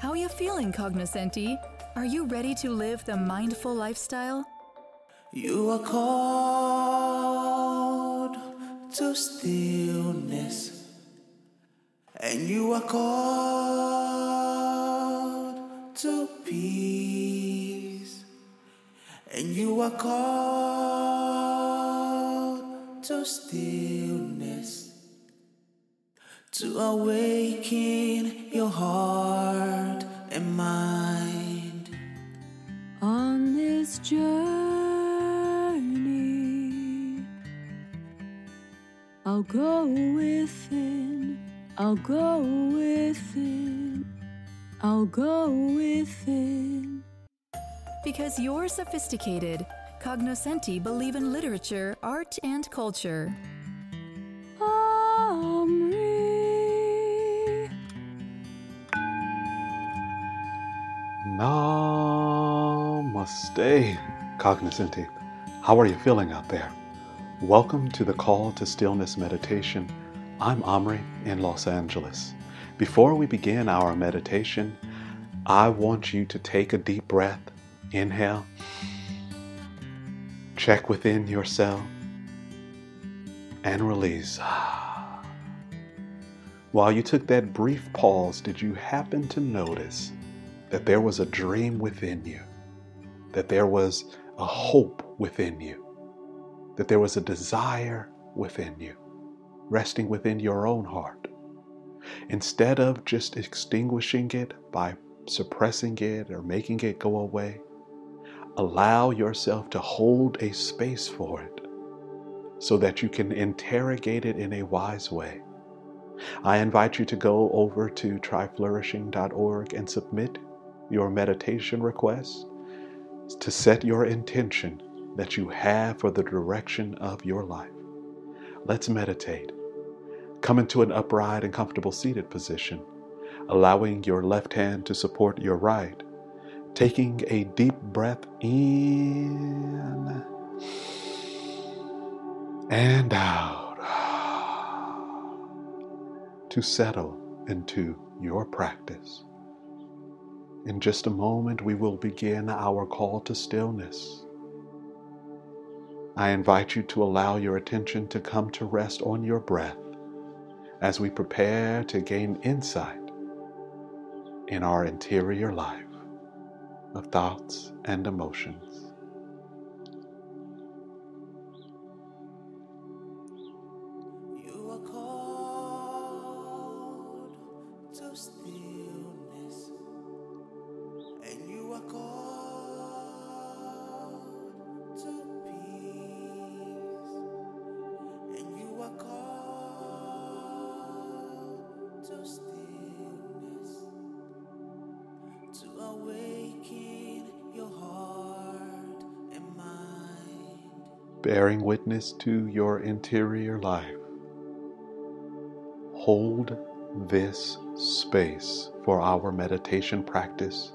How are you feeling, Cognoscenti? Are you ready to live the mindful lifestyle? You are called to stillness, and you are called to peace, and you are called to stillness to awaken your heart go within, I'll go within, I'll go within. Because you're sophisticated, Cognoscenti believe in literature, art, and culture. Aumrie. Namaste, Cognoscenti. How are you feeling out there? Welcome to the Call to Stillness meditation. I'm Aumrie in Los Angeles. Before we begin our meditation, I want you to take a deep breath. Inhale. Check within yourself and release. While you took that brief pause, did you happen to notice that there was a dream within you? That there was a hope within you? That there was a desire within you, resting within your own heart? Instead of just extinguishing it by suppressing it or making it go away, allow yourself to hold a space for it so that you can interrogate it in a wise way. I invite you to go over to tryflourishing.org and submit your meditation request to set your intention that you have for the direction of your life. Let's meditate. Come into an upright and comfortable seated position, allowing your left hand to support your right, taking a deep breath in and out to settle into your practice. In just a moment, we will begin our call to stillness. I invite you to allow your attention to come to rest on your breath as we prepare to gain insight in our interior life of thoughts and emotions. Bearing witness to your interior life. Hold this space for our meditation practice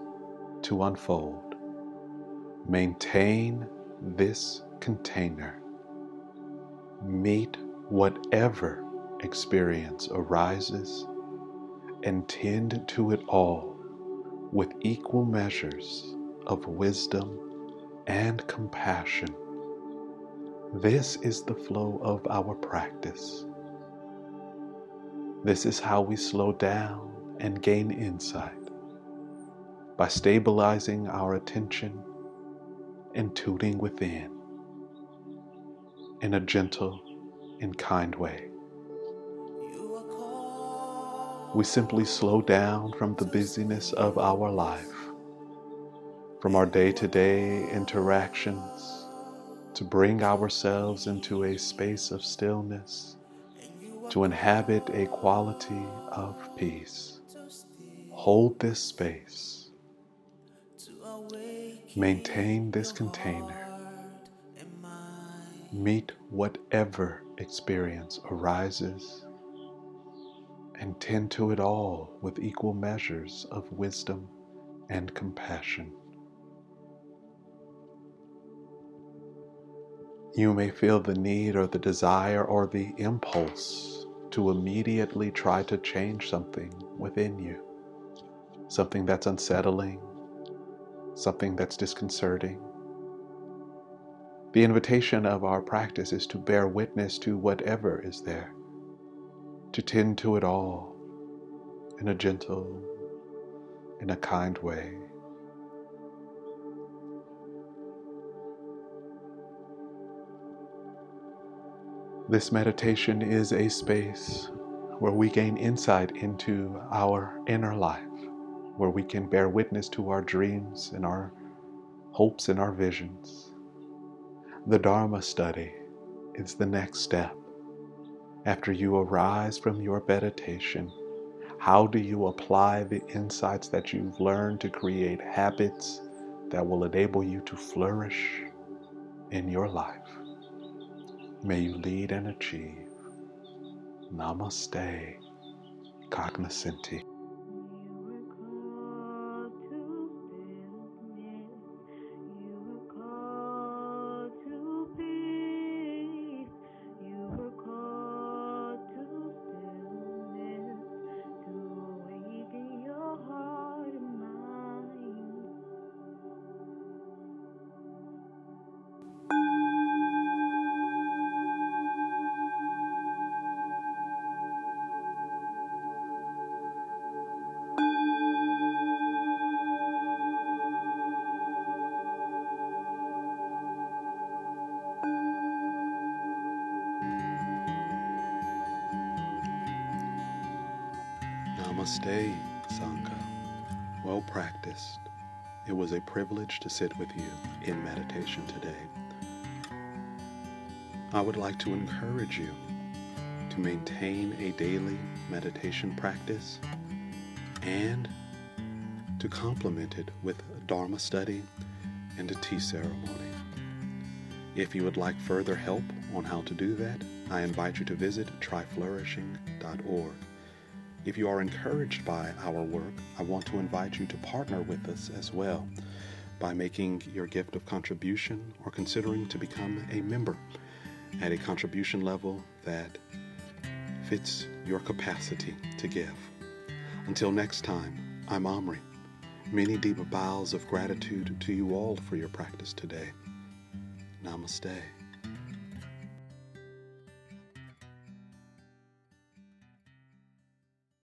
to unfold. Maintain this container. Meet whatever experience arises and tend to it all with equal measures of wisdom and compassion. This is the flow of our practice. This is how we slow down and gain insight by stabilizing our attention and tuning within in a gentle and kind way. We simply slow down from the busyness of our life, from our day to day interactions, to bring ourselves into a space of stillness, to inhabit a quality of peace. Hold this space. Maintain this container. Meet whatever experience arises and tend to it all with equal measures of wisdom and compassion. You may feel the need or the desire or the impulse to immediately try to change something within you. something that's unsettling, something that's disconcerting. The invitation of our practice is to bear witness to whatever is there, to tend to it all in a gentle, in a kind way. This meditation is a space where we gain insight into our inner life, where we can bear witness to our dreams and our hopes and our visions. The Dharma study is the next step. After you arise from your meditation, how do you apply the insights that you've learned to create habits that will enable you to flourish in your life? May you lead and achieve. Namaste, cognoscenti. Namaste, Sangha. Well practiced. It was a privilege to sit with you in meditation today. I would like to encourage you to maintain a daily meditation practice and to complement it with Dharma study and a tea ceremony. If you would like further help on how to do that, I invite you to visit tryflourishing.org. If you are encouraged by our work, I want to invite you to partner with us as well by making your gift of contribution or considering to become a member at a contribution level that fits your capacity to give. Until next time, I'm Aumrie. Many deep bows of gratitude to you all for your practice today. Namaste.